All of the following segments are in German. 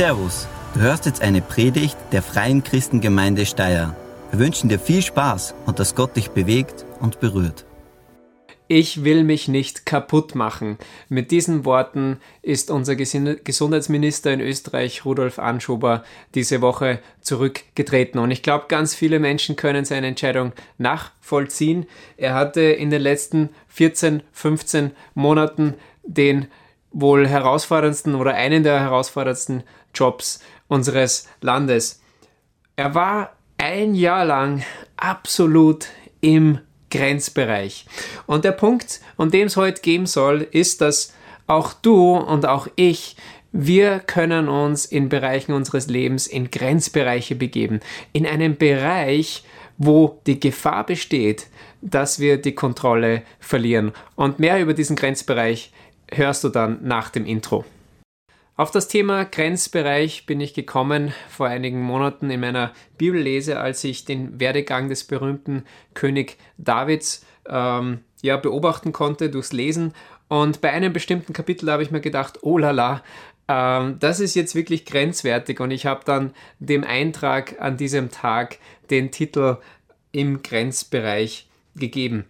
Servus, du hörst jetzt eine Predigt der Freien Christengemeinde Steyr. Wir wünschen dir viel Spaß und dass Gott dich bewegt und berührt. Ich will mich nicht kaputt machen. Mit diesen Worten ist unser Gesundheitsminister in Österreich, Rudolf Anschober, diese Woche zurückgetreten. Und ich glaube, ganz viele Menschen können seine Entscheidung nachvollziehen. Er hatte in den letzten 14, 15 Monaten den wohl herausforderndsten oder einen der herausforderndsten Jobs unseres Landes. Er war ein Jahr lang absolut im Grenzbereich. Und der Punkt, um dem es heute gehen soll, ist, dass auch du und auch ich, wir können uns in Bereichen unseres Lebens in Grenzbereiche begeben. In einem Bereich, wo die Gefahr besteht, dass wir die Kontrolle verlieren. Und mehr über diesen Grenzbereich hörst du dann nach dem Intro. Auf das Thema Grenzbereich bin ich gekommen vor einigen Monaten in meiner Bibellese, als ich den Werdegang des berühmten König Davids ähm, ja, beobachten konnte durchs Lesen. Und bei einem bestimmten Kapitel habe ich mir gedacht, oh la la, ähm, das ist jetzt wirklich grenzwertig. Und ich habe dann dem Eintrag an diesem Tag den Titel im Grenzbereich gegeben.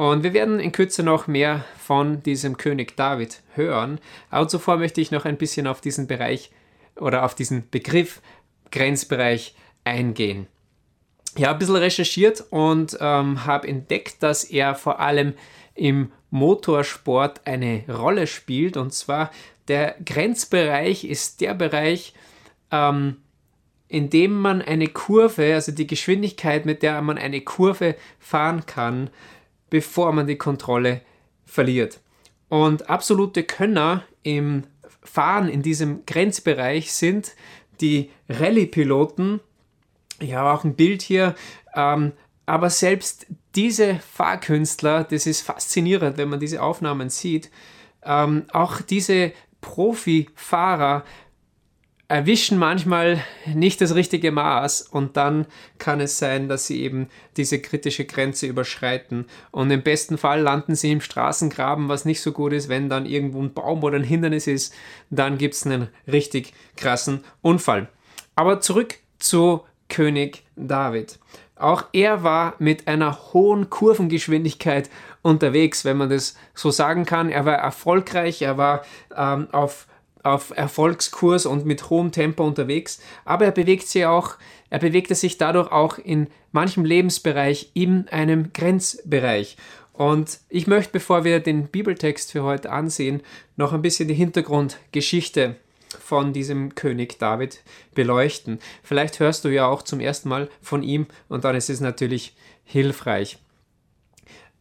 Und wir werden in Kürze noch mehr von diesem König David hören. Aber zuvor möchte ich noch ein bisschen auf diesen Bereich oder auf diesen Begriff Grenzbereich eingehen. Ich habe ein bisschen recherchiert und ähm, habe entdeckt, dass er vor allem im Motorsport eine Rolle spielt. Und zwar der Grenzbereich ist der Bereich, ähm, in dem man eine Kurve, also die Geschwindigkeit, mit der man eine Kurve fahren kann, bevor man die Kontrolle verliert. Und absolute Könner im Fahren in diesem Grenzbereich sind die Rallye-Piloten. Ich habe auch ein Bild hier. Ähm, aber selbst diese Fahrkünstler, das ist faszinierend, wenn man diese Aufnahmen sieht. Ähm, auch diese Profifahrer erwischen manchmal nicht das richtige Maß und dann kann es sein, dass sie eben diese kritische Grenze überschreiten. Und im besten Fall landen sie im Straßengraben, was nicht so gut ist, wenn dann irgendwo ein Baum oder ein Hindernis ist, dann gibt es einen richtig krassen Unfall. Aber zurück zu König David. Auch er war mit einer hohen Kurvengeschwindigkeit unterwegs, wenn man das so sagen kann. Er war erfolgreich, er war ähm, auf auf Erfolgskurs und mit hohem Tempo unterwegs, aber er bewegt sich auch, er bewegte sich dadurch auch in manchem Lebensbereich in einem Grenzbereich. Und ich möchte, bevor wir den Bibeltext für heute ansehen, noch ein bisschen die Hintergrundgeschichte von diesem König David beleuchten. Vielleicht hörst du ja auch zum ersten Mal von ihm und dann ist es natürlich hilfreich.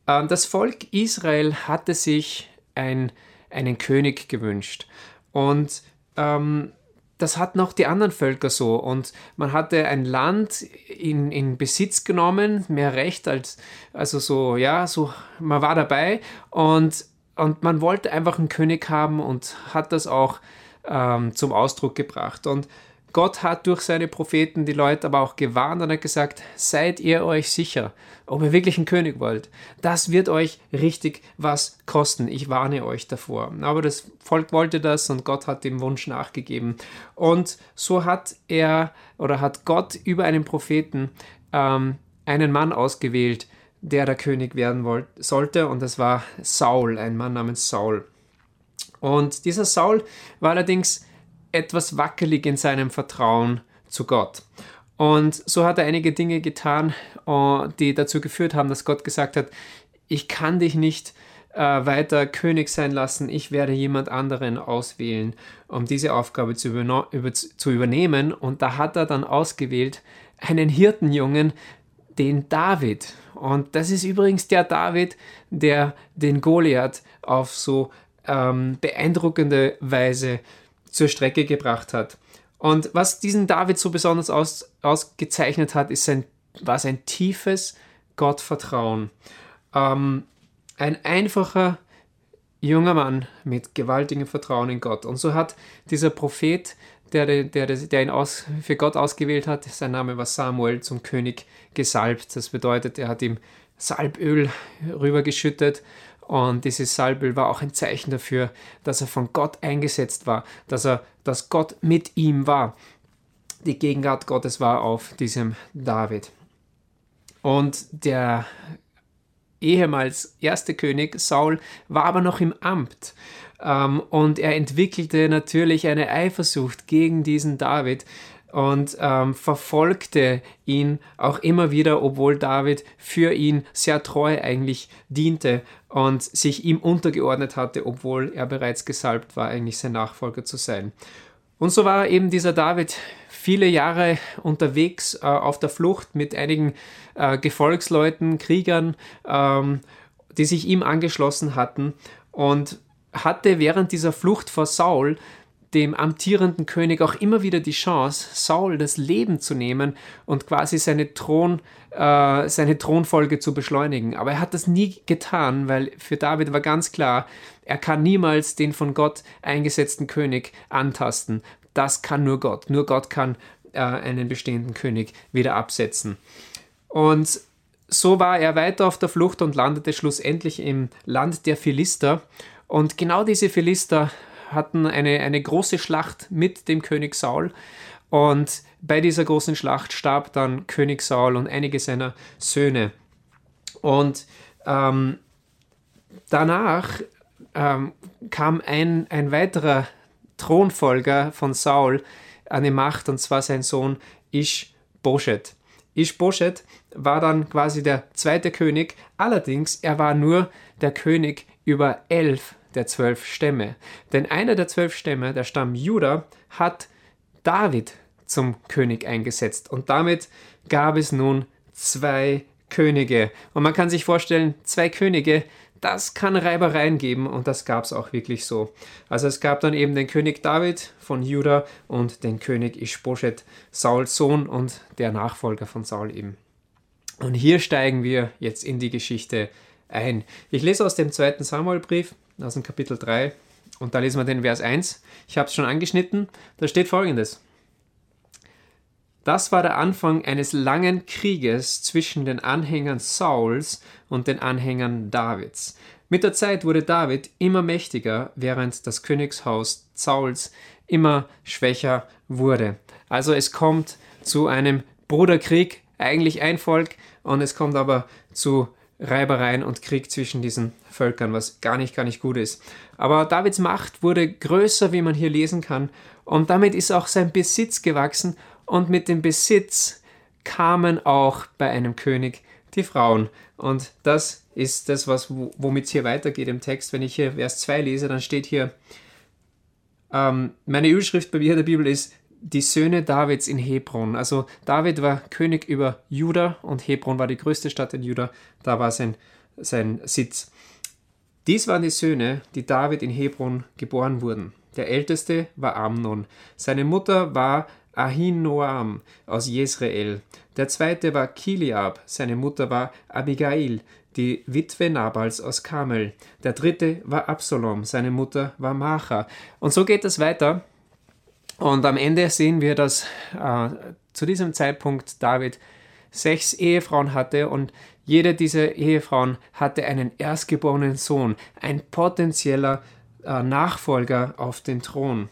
Ähm, das Volk Israel hatte sich ein, einen König gewünscht. Und ähm, das hatten auch die anderen Völker so. Und man hatte ein Land in, in Besitz genommen, mehr Recht als, also so, ja, so, man war dabei und, und man wollte einfach einen König haben und hat das auch ähm, zum Ausdruck gebracht. Und Gott hat durch seine Propheten die Leute aber auch gewarnt und hat gesagt, seid ihr euch sicher, ob ihr wirklich einen König wollt. Das wird euch richtig was kosten. Ich warne euch davor. Aber das Volk wollte das und Gott hat dem Wunsch nachgegeben. Und so hat er oder hat Gott über einen Propheten ähm, einen Mann ausgewählt, der der König werden wollte, sollte. Und das war Saul, ein Mann namens Saul. Und dieser Saul war allerdings etwas wackelig in seinem Vertrauen zu Gott. Und so hat er einige Dinge getan, äh, die dazu geführt haben, dass Gott gesagt hat, ich kann dich nicht äh, weiter König sein lassen, ich werde jemand anderen auswählen, um diese Aufgabe zu, über zu übernehmen. Und da hat er dann ausgewählt einen Hirtenjungen, den David. Und das ist übrigens der David, der den Goliath auf so ähm, beeindruckende Weise zur Strecke gebracht hat. Und was diesen David so besonders aus, ausgezeichnet hat, ist sein, war sein tiefes Gottvertrauen. Ähm, ein einfacher junger Mann mit gewaltigem Vertrauen in Gott. Und so hat dieser Prophet, der, der, der ihn aus, für Gott ausgewählt hat, sein Name war Samuel, zum König gesalbt. Das bedeutet, er hat ihm Salböl rübergeschüttet Und dieses Salböl war auch ein Zeichen dafür, dass er von Gott eingesetzt war, dass er, dass Gott mit ihm war. Die Gegenwart Gottes war auf diesem David. Und der ehemals erste König Saul war aber noch im Amt. Ähm, und er entwickelte natürlich eine Eifersucht gegen diesen David und ähm, verfolgte ihn auch immer wieder, obwohl David für ihn sehr treu eigentlich diente und sich ihm untergeordnet hatte, obwohl er bereits gesalbt war, eigentlich sein Nachfolger zu sein. Und so war eben dieser David viele Jahre unterwegs äh, auf der Flucht mit einigen äh, Gefolgsleuten, Kriegern, ähm, die sich ihm angeschlossen hatten und hatte während dieser Flucht vor Saul dem amtierenden König auch immer wieder die Chance, Saul das Leben zu nehmen und quasi seine, Thron, äh, seine Thronfolge zu beschleunigen. Aber er hat das nie getan, weil für David war ganz klar, er kann niemals den von Gott eingesetzten König antasten. Das kann nur Gott. Nur Gott kann äh, einen bestehenden König wieder absetzen. Und so war er weiter auf der Flucht und landete schlussendlich im Land der Philister. Und genau diese Philister hatten eine, eine große Schlacht mit dem König Saul. Und bei dieser großen Schlacht starb dann König Saul und einige seiner Söhne. Und ähm, danach ähm, kam ein, ein weiterer Thronfolger von Saul an die Macht, und zwar sein Sohn Ish-Boshet. Ish-Boshet war dann quasi der zweite König, allerdings er war nur der König über elf der zwölf Stämme. Denn einer der zwölf Stämme, der Stamm Juda, hat David zum König eingesetzt. Und damit gab es nun zwei Könige. Und man kann sich vorstellen, zwei Könige, das kann Reibereien geben und das gab es auch wirklich so. Also es gab dann eben den König David von Juda und den König Ishbosheth, Sauls Sohn und der Nachfolger von Saul eben. Und hier steigen wir jetzt in die Geschichte ein. Ich lese aus dem zweiten Samuelbrief, aus dem Kapitel 3. Und da lesen wir den Vers 1. Ich habe es schon angeschnitten. Da steht folgendes. Das war der Anfang eines langen Krieges zwischen den Anhängern Sauls und den Anhängern Davids. Mit der Zeit wurde David immer mächtiger, während das Königshaus Sauls immer schwächer wurde. Also es kommt zu einem Bruderkrieg, eigentlich ein Volk, und es kommt aber zu Reibereien und Krieg zwischen diesen Völkern, was gar nicht, gar nicht gut ist. Aber Davids Macht wurde größer, wie man hier lesen kann, und damit ist auch sein Besitz gewachsen, und mit dem Besitz kamen auch bei einem König die Frauen. Und das ist das, was, womit es hier weitergeht im Text. Wenn ich hier Vers 2 lese, dann steht hier, ähm, meine Überschrift bei mir in der Bibel ist die Söhne Davids in Hebron. Also David war König über Juda und Hebron war die größte Stadt in Juda. Da war sein, sein Sitz. Dies waren die Söhne, die David in Hebron geboren wurden. Der älteste war Amnon. Seine Mutter war Ahinoam aus Jezreel. Der zweite war Kiliab. Seine Mutter war Abigail, die Witwe Nabals aus Kamel. Der dritte war Absalom. Seine Mutter war Macha. Und so geht es weiter. Und am Ende sehen wir, dass äh, zu diesem Zeitpunkt David sechs Ehefrauen hatte und jede dieser Ehefrauen hatte einen erstgeborenen Sohn, ein potenzieller äh, Nachfolger auf den Thron.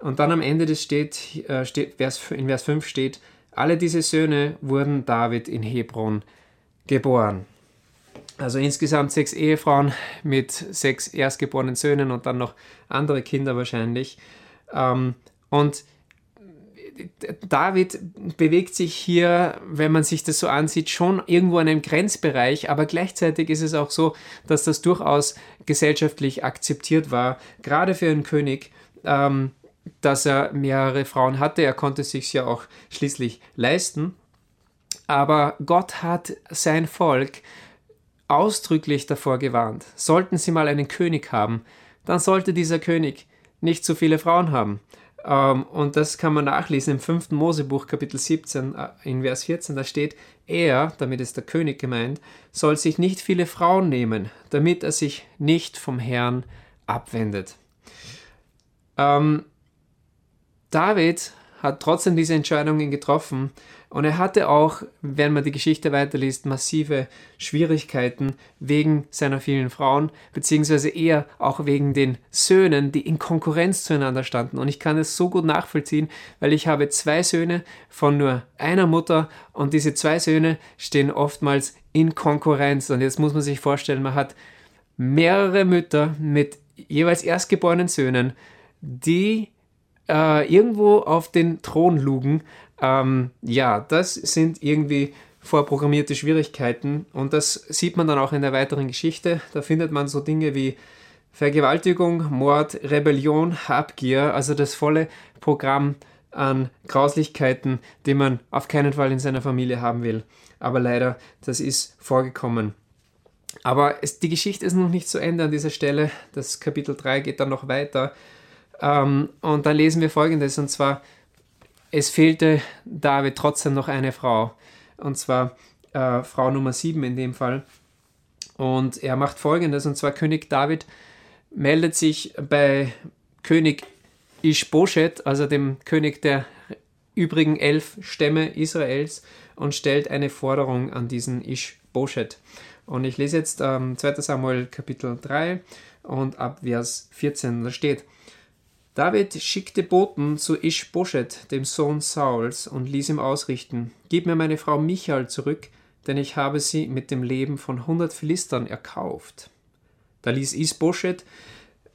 Und dann am Ende des steht, äh, steht Vers, in Vers 5 steht, alle diese Söhne wurden David in Hebron geboren. Also insgesamt sechs Ehefrauen mit sechs erstgeborenen Söhnen und dann noch andere Kinder wahrscheinlich. Ähm, und David bewegt sich hier, wenn man sich das so ansieht, schon irgendwo in einem Grenzbereich, aber gleichzeitig ist es auch so, dass das durchaus gesellschaftlich akzeptiert war, gerade für einen König, ähm, dass er mehrere Frauen hatte. Er konnte sich ja auch schließlich leisten. Aber Gott hat sein Volk ausdrücklich davor gewarnt. Sollten sie mal einen König haben, dann sollte dieser König nicht zu viele Frauen haben. Ähm, und das kann man nachlesen im 5. Mosebuch, Kapitel 17, äh, in Vers 14. Da steht: Er, damit ist der König gemeint, soll sich nicht viele Frauen nehmen, damit er sich nicht vom Herrn abwendet. Ähm, David hat trotzdem diese Entscheidungen getroffen Und er hatte auch, wenn man die Geschichte weiterliest, massive Schwierigkeiten wegen seiner vielen Frauen, beziehungsweise eher auch wegen den Söhnen, die in Konkurrenz zueinander standen. Und ich kann es so gut nachvollziehen, weil ich habe zwei Söhne von nur einer Mutter und diese zwei Söhne stehen oftmals in Konkurrenz. Und jetzt muss man sich vorstellen, man hat mehrere Mütter mit jeweils erstgeborenen Söhnen, die äh, irgendwo auf den Thron lugen. Ähm, ja, das sind irgendwie vorprogrammierte Schwierigkeiten und das sieht man dann auch in der weiteren Geschichte. Da findet man so Dinge wie Vergewaltigung, Mord, Rebellion, Habgier, also das volle Programm an Grauslichkeiten, die man auf keinen Fall in seiner Familie haben will. Aber leider, das ist vorgekommen. Aber es, die Geschichte ist noch nicht zu Ende an dieser Stelle. Das Kapitel 3 geht dann noch weiter. Ähm, und dann lesen wir folgendes, und zwar, es fehlte David trotzdem noch eine Frau, und zwar äh, Frau Nummer 7 in dem Fall. Und er macht folgendes, und zwar König David meldet sich bei König Ishbosheth, also dem König der übrigen elf Stämme Israels, und stellt eine Forderung an diesen Ishbosheth. Und ich lese jetzt ähm, 2 Samuel Kapitel 3 und ab Vers 14, da steht, David schickte Boten zu Ischboschet, dem Sohn Sauls, und ließ ihm ausrichten, Gib mir meine Frau Michal zurück, denn ich habe sie mit dem Leben von hundert Philistern erkauft. Da ließ Isboschet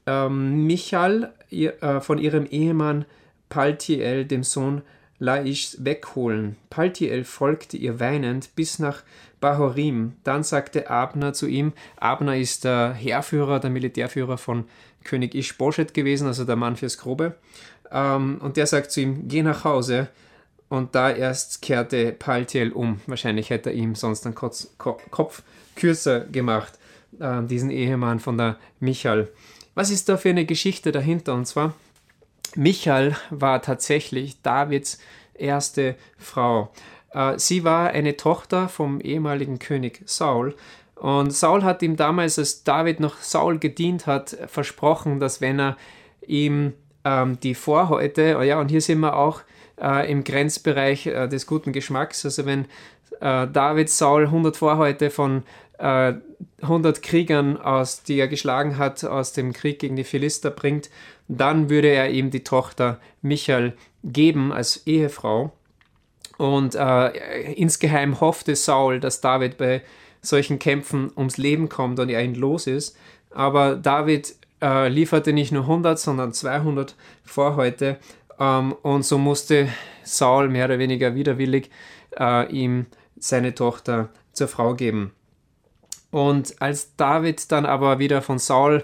ähm, Michal ihr, äh, von ihrem Ehemann Paltiel, dem Sohn Laischs, wegholen. Paltiel folgte ihr weinend bis nach Bahorim. Dann sagte Abner zu ihm, Abner ist der Heerführer, der Militärführer von König Ishbosheth gewesen, also der Mann fürs Grobe. Ähm, und der sagt zu ihm, geh nach Hause. Und da erst kehrte Paltiel um. Wahrscheinlich hätte er ihm sonst einen Kopf, Kopf kürzer gemacht, äh, diesen Ehemann von der Michal. Was ist da für eine Geschichte dahinter? Und zwar, Michal war tatsächlich Davids erste Frau. Äh, sie war eine Tochter vom ehemaligen König Saul und Saul hat ihm damals, als David noch Saul gedient hat, versprochen, dass wenn er ihm ähm, die Vorhäute, oh ja, und hier sind wir auch äh, im Grenzbereich äh, des guten Geschmacks, also wenn äh, David Saul 100 Vorhäute von 100 äh, Kriegern, aus, die er geschlagen hat, aus dem Krieg gegen die Philister bringt, dann würde er ihm die Tochter Michael geben als Ehefrau. Und äh, insgeheim hoffte Saul, dass David bei solchen Kämpfen ums Leben kommt und er ihn los ist. Aber David äh, lieferte nicht nur 100, sondern 200 Vorhäute ähm, und so musste Saul mehr oder weniger widerwillig äh, ihm seine Tochter zur Frau geben. Und als David dann aber wieder von Saul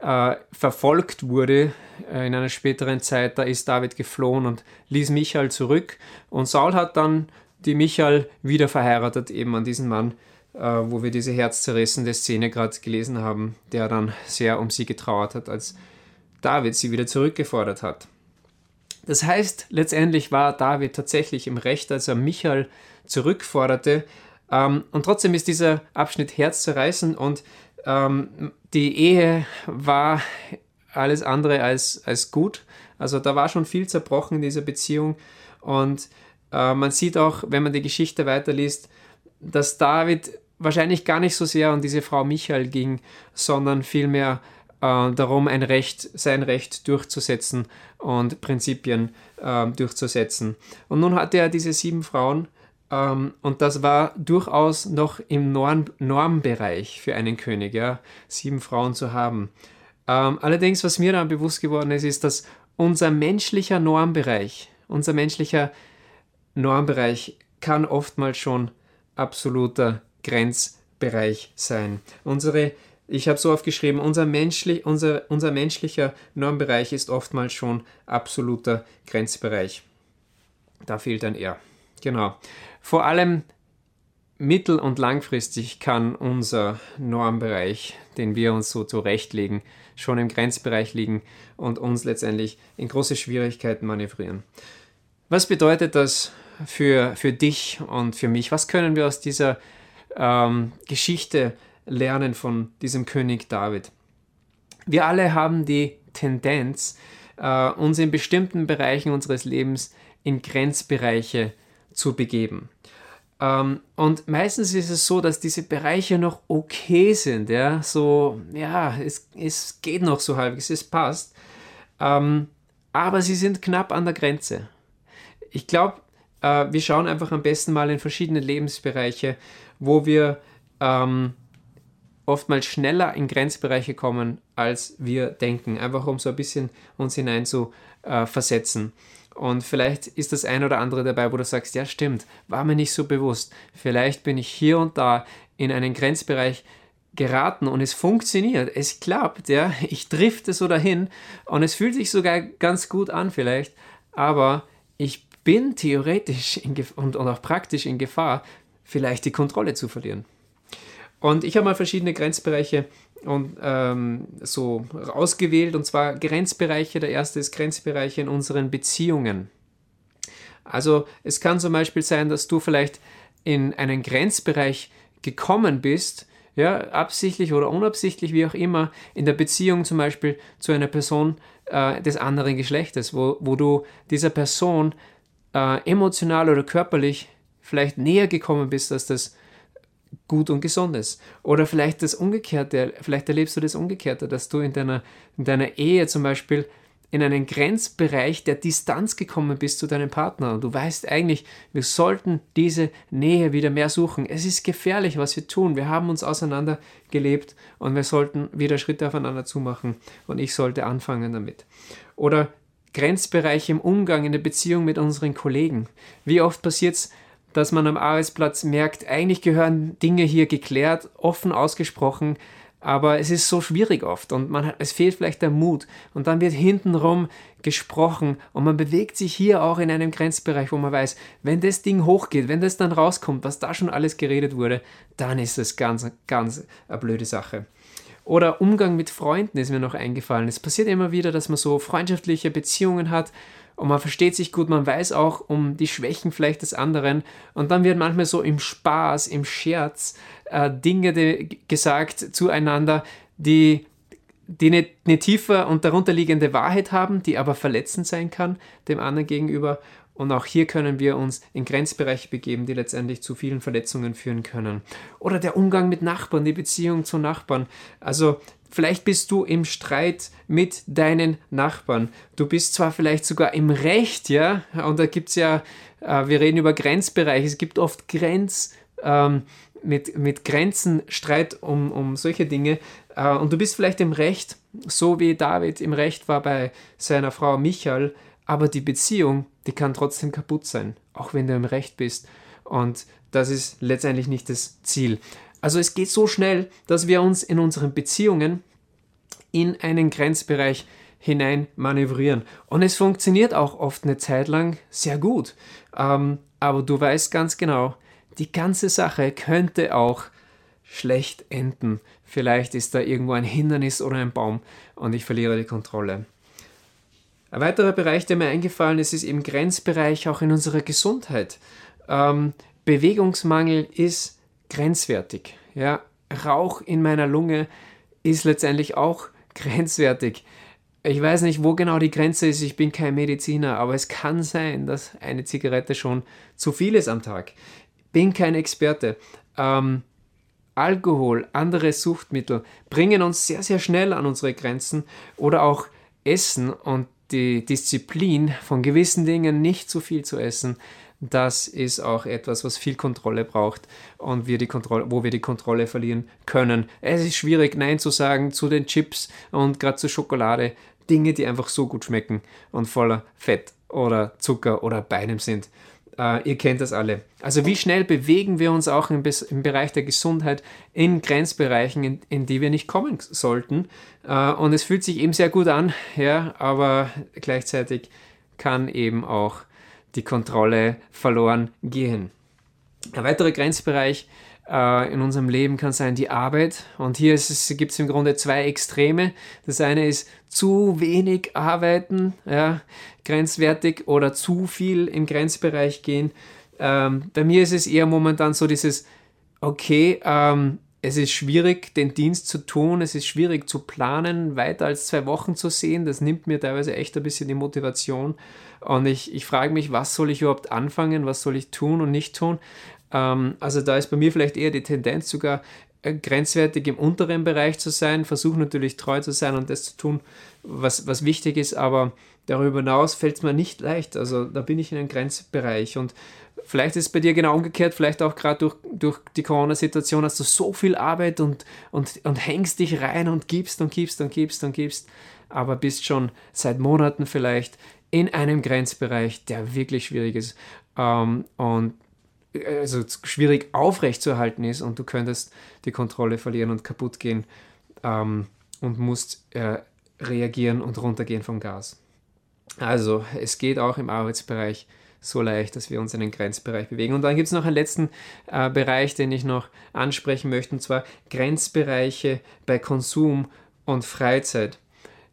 äh, verfolgt wurde äh, in einer späteren Zeit, da ist David geflohen und ließ Michael zurück. Und Saul hat dann die Michael wieder verheiratet, eben an diesen Mann, äh, wo wir diese herzzerrissende Szene gerade gelesen haben, der dann sehr um sie getrauert hat, als David sie wieder zurückgefordert hat. Das heißt, letztendlich war David tatsächlich im Recht, als er Michael zurückforderte. Ähm, und trotzdem ist dieser Abschnitt herzzerreißend und ähm, die Ehe war alles andere als, als gut. Also da war schon viel zerbrochen in dieser Beziehung. Und äh, man sieht auch, wenn man die Geschichte weiterliest, dass David wahrscheinlich gar nicht so sehr um diese Frau Michael ging, sondern vielmehr äh, darum, ein Recht, sein Recht durchzusetzen und Prinzipien äh, durchzusetzen. Und nun hatte er diese sieben Frauen ähm, und das war durchaus noch im Norm Normbereich für einen König, ja, sieben Frauen zu haben. Ähm, allerdings, was mir dann bewusst geworden ist, ist, dass unser menschlicher Normbereich, unser menschlicher Normbereich kann oftmals schon absoluter Grenzbereich sein. Unsere, ich habe so oft geschrieben, unser, menschlich, unser, unser menschlicher Normbereich ist oftmals schon absoluter Grenzbereich. Da fehlt ein R. Genau. Vor allem mittel- und langfristig kann unser Normbereich, den wir uns so zurechtlegen, schon im Grenzbereich liegen und uns letztendlich in große Schwierigkeiten manövrieren. Was bedeutet das für, für dich und für mich? Was können wir aus dieser ähm, Geschichte lernen von diesem König David. Wir alle haben die Tendenz, äh, uns in bestimmten Bereichen unseres Lebens in Grenzbereiche zu begeben. Ähm, und meistens ist es so, dass diese Bereiche noch okay sind, ja, so, ja, es, es geht noch so halbwegs, es passt, ähm, aber sie sind knapp an der Grenze. Ich glaube, äh, wir schauen einfach am besten mal in verschiedene Lebensbereiche, wo wir ähm, oftmals schneller in Grenzbereiche kommen, als wir denken, einfach um so ein bisschen uns hinein zu äh, versetzen. Und vielleicht ist das ein oder andere dabei, wo du sagst, ja stimmt, war mir nicht so bewusst. Vielleicht bin ich hier und da in einen Grenzbereich geraten und es funktioniert, es klappt, ja, ich drifte so dahin und es fühlt sich sogar ganz gut an vielleicht, aber ich bin theoretisch und, und auch praktisch in Gefahr, vielleicht die Kontrolle zu verlieren. Und ich habe mal verschiedene Grenzbereiche und ähm, so ausgewählt, und zwar Grenzbereiche. Der erste ist Grenzbereiche in unseren Beziehungen. Also es kann zum Beispiel sein, dass du vielleicht in einen Grenzbereich gekommen bist, ja, absichtlich oder unabsichtlich, wie auch immer, in der Beziehung zum Beispiel zu einer Person äh, des anderen Geschlechtes, wo, wo du dieser Person äh, emotional oder körperlich vielleicht näher gekommen bist, als das gut und gesund ist. Oder vielleicht das Umgekehrte, vielleicht erlebst du das Umgekehrte, dass du in deiner, in deiner Ehe zum Beispiel in einen Grenzbereich der Distanz gekommen bist zu deinem Partner und du weißt eigentlich, wir sollten diese Nähe wieder mehr suchen. Es ist gefährlich, was wir tun. Wir haben uns auseinandergelebt und wir sollten wieder Schritte aufeinander zumachen und ich sollte anfangen damit. Oder Grenzbereiche im Umgang, in der Beziehung mit unseren Kollegen. Wie oft passiert es, dass man am Arbeitsplatz merkt, eigentlich gehören Dinge hier geklärt, offen ausgesprochen, aber es ist so schwierig oft und man hat, es fehlt vielleicht der Mut und dann wird hintenrum gesprochen und man bewegt sich hier auch in einem Grenzbereich, wo man weiß, wenn das Ding hochgeht, wenn das dann rauskommt, was da schon alles geredet wurde, dann ist es ganz, ganz eine blöde Sache. Oder Umgang mit Freunden ist mir noch eingefallen. Es passiert immer wieder, dass man so freundschaftliche Beziehungen hat und man versteht sich gut, man weiß auch um die Schwächen vielleicht des anderen und dann wird manchmal so im Spaß, im Scherz äh, Dinge gesagt zueinander, die die eine, tiefer und darunterliegende Wahrheit haben, die aber verletzend sein kann dem anderen gegenüber. Und auch hier können wir uns in Grenzbereiche begeben, die letztendlich zu vielen Verletzungen führen können. Oder der Umgang mit Nachbarn, die Beziehung zu Nachbarn. Also Vielleicht bist du im Streit mit deinen Nachbarn. Du bist zwar vielleicht sogar im Recht, ja, und da gibt es ja, äh, wir reden über Grenzbereiche, es gibt oft Grenz, ähm, mit, mit Grenzen, Streit um, um solche Dinge. Äh, und du bist vielleicht im Recht, so wie David im Recht war bei seiner Frau Michael, aber die Beziehung, die kann trotzdem kaputt sein, auch wenn du im Recht bist. Und das ist letztendlich nicht das Ziel. Also es geht so schnell, dass wir uns in unseren Beziehungen in einen Grenzbereich hinein manövrieren. Und es funktioniert auch oft eine Zeit lang sehr gut. Ähm, aber du weißt ganz genau, die ganze Sache könnte auch schlecht enden. Vielleicht ist da irgendwo ein Hindernis oder ein Baum und ich verliere die Kontrolle. Ein weiterer Bereich, der mir eingefallen ist, ist eben Grenzbereich auch in unserer Gesundheit. Ähm, Bewegungsmangel ist grenzwertig. Ja, Rauch in meiner Lunge ist letztendlich auch grenzwertig. Ich weiß nicht, wo genau die Grenze ist, ich bin kein Mediziner, aber es kann sein, dass eine Zigarette schon zu viel ist am Tag. Bin kein Experte. Ähm, Alkohol, andere Suchtmittel bringen uns sehr, sehr schnell an unsere Grenzen oder auch Essen und die Disziplin von gewissen Dingen nicht zu viel zu essen das ist auch etwas, was viel Kontrolle braucht und wir die Kontrolle, wo wir die Kontrolle verlieren können. Es ist schwierig, Nein zu sagen zu den Chips und gerade zur Schokolade. Dinge, die einfach so gut schmecken und voller Fett oder Zucker oder Beinem sind. Uh, ihr kennt das alle. Also wie schnell bewegen wir uns auch im, im Bereich der Gesundheit in Grenzbereichen, in, in die wir nicht kommen sollten. Uh, und es fühlt sich eben sehr gut an, ja, aber gleichzeitig kann eben auch die Kontrolle verloren gehen. Ein weiterer Grenzbereich äh, in unserem Leben kann sein die Arbeit. Und hier gibt es im Grunde zwei Extreme. Das eine ist zu wenig arbeiten, ja, grenzwertig oder zu viel im Grenzbereich gehen. Ähm, bei mir ist es eher momentan so dieses, okay, ähm, es ist schwierig, den Dienst zu tun, es ist schwierig zu planen, weiter als zwei Wochen zu sehen. Das nimmt mir teilweise echt ein bisschen die Motivation. Und ich, ich frage mich, was soll ich überhaupt anfangen, was soll ich tun und nicht tun. Ähm, also da ist bei mir vielleicht eher die Tendenz sogar äh, grenzwertig im unteren Bereich zu sein, versuche natürlich treu zu sein und das zu tun, was, was wichtig ist, aber darüber hinaus fällt es mir nicht leicht. Also da bin ich in einem Grenzbereich und vielleicht ist es bei dir genau umgekehrt, vielleicht auch gerade durch, durch die Corona-Situation hast du so viel Arbeit und, und, und hängst dich rein und gibst und gibst und gibst und gibst, aber bist schon seit Monaten vielleicht in einem Grenzbereich, der wirklich schwierig ist ähm, und also schwierig aufrechtzuerhalten ist und du könntest die Kontrolle verlieren und kaputt gehen ähm, und musst äh, reagieren und runtergehen vom Gas. Also es geht auch im Arbeitsbereich so leicht, dass wir uns in den Grenzbereich bewegen. Und dann gibt es noch einen letzten äh, Bereich, den ich noch ansprechen möchte, und zwar Grenzbereiche bei Konsum und Freizeit.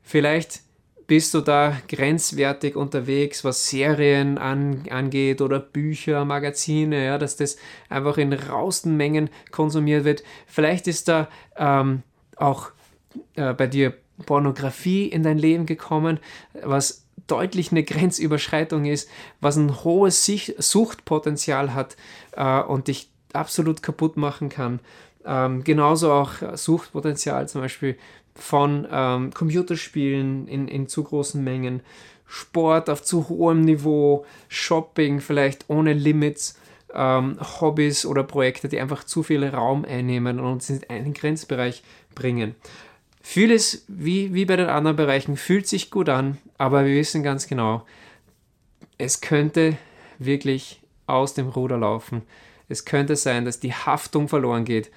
Vielleicht bist du da grenzwertig unterwegs, was Serien an, angeht oder Bücher, Magazine, ja, dass das einfach in rausten Mengen konsumiert wird. Vielleicht ist da ähm, auch äh, bei dir Pornografie in dein Leben gekommen, was deutlich eine Grenzüberschreitung ist, was ein hohes Suchtpotenzial hat äh, und dich absolut kaputt machen kann. Ähm, genauso auch Suchtpotenzial zum Beispiel von ähm, Computerspielen in, in zu großen Mengen, Sport auf zu hohem Niveau, Shopping vielleicht ohne Limits, ähm, Hobbys oder Projekte, die einfach zu viel Raum einnehmen und uns in einen Grenzbereich bringen. Vieles, wie, wie bei den anderen Bereichen, fühlt sich gut an, aber wir wissen ganz genau, es könnte wirklich aus dem Ruder laufen. Es könnte sein, dass die Haftung verloren geht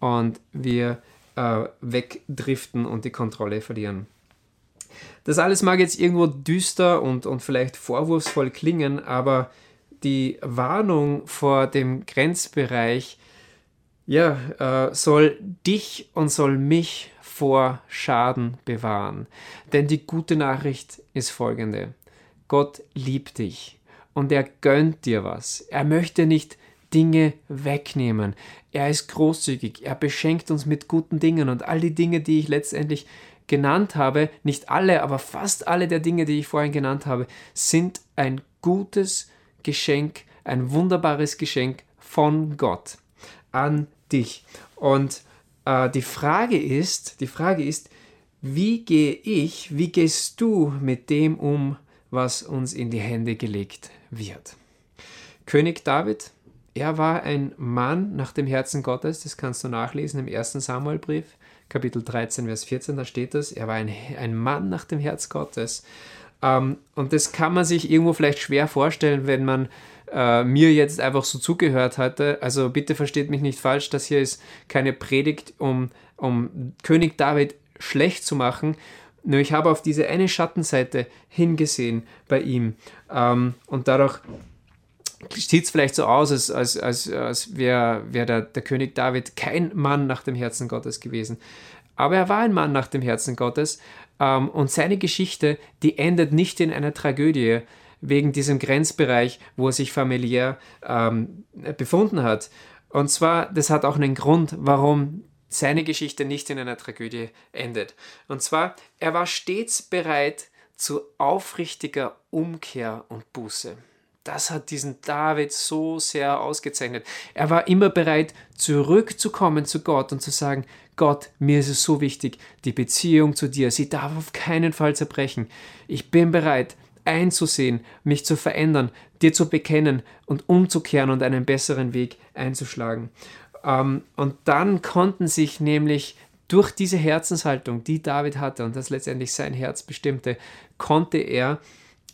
und wir äh, wegdriften und die Kontrolle verlieren. Das alles mag jetzt irgendwo düster und, und vielleicht vorwurfsvoll klingen, aber die Warnung vor dem Grenzbereich ja, äh, soll dich und soll mich vor Schaden bewahren. Denn die gute Nachricht ist folgende. Gott liebt dich und er gönnt dir was. Er möchte nicht Dinge wegnehmen. Er ist großzügig, er beschenkt uns mit guten Dingen und all die Dinge, die ich letztendlich genannt habe, nicht alle, aber fast alle der Dinge, die ich vorhin genannt habe, sind ein gutes Geschenk, ein wunderbares Geschenk von Gott an dich. Und äh, die Frage ist, die Frage ist, wie gehe ich, wie gehst du mit dem um, was uns in die Hände gelegt wird? König David, er war ein Mann nach dem Herzen Gottes, das kannst du nachlesen im 1. Samuelbrief, Kapitel 13, Vers 14, da steht das, er war ein, ein Mann nach dem Herz Gottes. Ähm, und das kann man sich irgendwo vielleicht schwer vorstellen, wenn man äh, mir jetzt einfach so zugehört hatte. Also bitte versteht mich nicht falsch, das hier ist keine Predigt, um, um König David schlecht zu machen. Nur ich habe auf diese eine Schattenseite hingesehen bei ihm. Ähm, und dadurch sieht es vielleicht so aus, als, als, als, als wäre wär der, der König David kein Mann nach dem Herzen Gottes gewesen. Aber er war ein Mann nach dem Herzen Gottes ähm, und seine Geschichte, die endet nicht in einer Tragödie, wegen diesem Grenzbereich, wo er sich familiär ähm, befunden hat. Und zwar, das hat auch einen Grund, warum seine Geschichte nicht in einer Tragödie endet. Und zwar, er war stets bereit zu aufrichtiger Umkehr und Buße. Das hat diesen David so sehr ausgezeichnet. Er war immer bereit, zurückzukommen zu Gott und zu sagen, Gott, mir ist es so wichtig, die Beziehung zu dir, sie darf auf keinen Fall zerbrechen. Ich bin bereit, einzusehen, mich zu verändern, dir zu bekennen und umzukehren und einen besseren Weg einzuschlagen. Ähm, und dann konnten sich nämlich durch diese Herzenshaltung, die David hatte und das letztendlich sein Herz bestimmte, konnte er,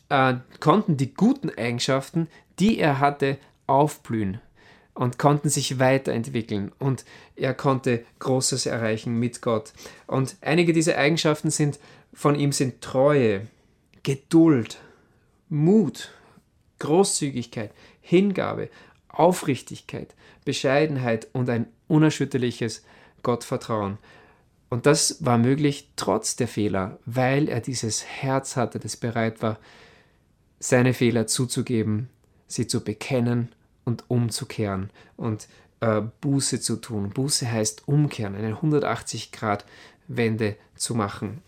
äh, konnten die guten Eigenschaften, die er hatte, aufblühen und konnten sich weiterentwickeln und er konnte Großes erreichen mit Gott. Und einige dieser Eigenschaften sind von ihm sind Treue, Geduld, Mut, Großzügigkeit, Hingabe, Aufrichtigkeit, Bescheidenheit und ein unerschütterliches Gottvertrauen. Und das war möglich trotz der Fehler, weil er dieses Herz hatte, das bereit war, seine Fehler zuzugeben, sie zu bekennen und umzukehren und äh, Buße zu tun. Buße heißt umkehren, eine 180-Grad-Wende zu machen.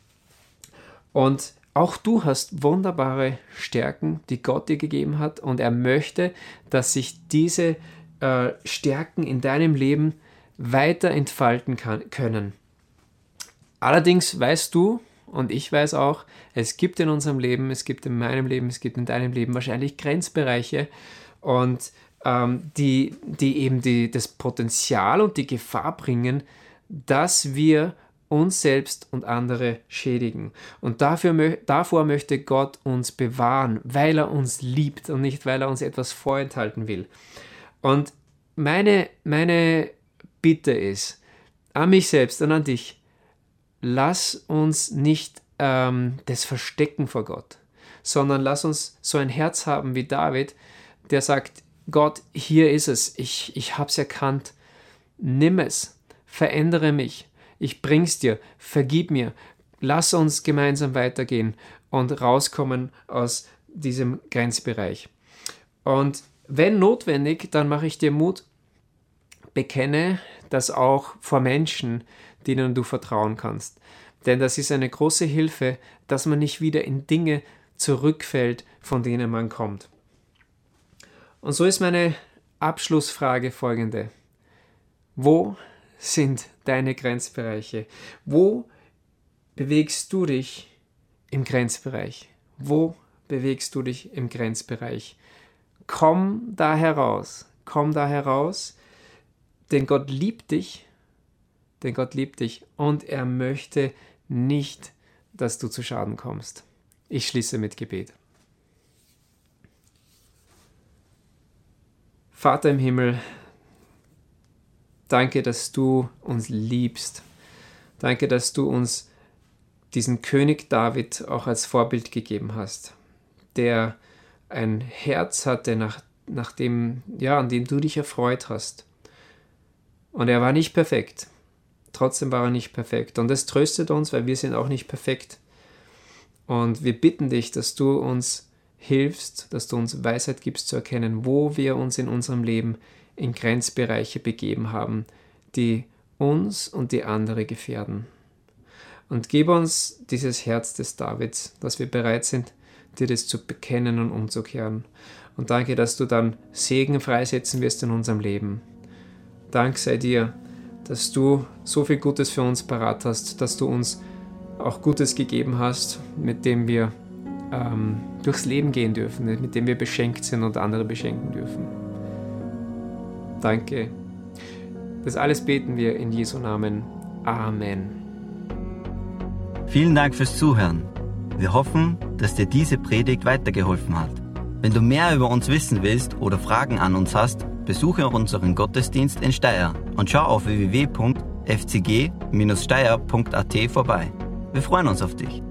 Und auch du hast wunderbare Stärken, die Gott dir gegeben hat, und er möchte, dass sich diese äh, Stärken in deinem Leben weiter entfalten kann, können. Allerdings weißt du, und ich weiß auch, es gibt in unserem Leben, es gibt in meinem Leben, es gibt in deinem Leben wahrscheinlich Grenzbereiche und ähm, die, die eben die, das Potenzial und die Gefahr bringen, dass wir uns selbst und andere schädigen. Und dafür, davor möchte Gott uns bewahren, weil er uns liebt und nicht, weil er uns etwas vorenthalten will. Und meine, meine Bitte ist an mich selbst und an dich, lass uns nicht ähm, das verstecken vor Gott, sondern lass uns so ein Herz haben wie David, der sagt, Gott, hier ist es, ich, ich es erkannt, nimm es, verändere mich, ich bring's dir, vergib mir, lass uns gemeinsam weitergehen und rauskommen aus diesem Grenzbereich. Und wenn notwendig, dann mache ich dir Mut, bekenne das auch vor Menschen, denen du vertrauen kannst. Denn das ist eine große Hilfe, dass man nicht wieder in Dinge zurückfällt, von denen man kommt. Und so ist meine Abschlussfrage folgende. Wo sind deine Grenzbereiche? Wo bewegst du dich im Grenzbereich? Wo bewegst du dich im Grenzbereich? Komm da heraus, komm da heraus, denn Gott liebt dich, denn Gott liebt dich und er möchte nicht, dass du zu Schaden kommst. Ich schließe mit Gebet. Vater im Himmel, danke, dass du uns liebst. Danke, dass du uns diesen König David auch als Vorbild gegeben hast, der ein Herz hatte, nach, nach dem, ja, an dem du dich erfreut hast. Und er war nicht perfekt. Trotzdem war er nicht perfekt. Und es tröstet uns, weil wir sind auch nicht perfekt. Und wir bitten dich, dass du uns hilfst, dass du uns Weisheit gibst zu erkennen, wo wir uns in unserem Leben in Grenzbereiche begeben haben, die uns und die andere gefährden. Und gib uns dieses Herz des Davids, dass wir bereit sind, dir das zu bekennen und umzukehren. Und danke, dass du dann Segen freisetzen wirst in unserem Leben. Dank sei dir, dass du so viel Gutes für uns parat hast, dass du uns auch Gutes gegeben hast, mit dem wir ähm, durchs Leben gehen dürfen, mit dem wir beschenkt sind und andere beschenken dürfen. Danke. Das alles beten wir in Jesu Namen. Amen. Vielen Dank fürs Zuhören. Wir hoffen, dass dir diese Predigt weitergeholfen hat. Wenn du mehr über uns wissen willst oder Fragen an uns hast, besuche unseren Gottesdienst in Steyr und schau auf www.fcg-steyr.at vorbei. Wir freuen uns auf dich.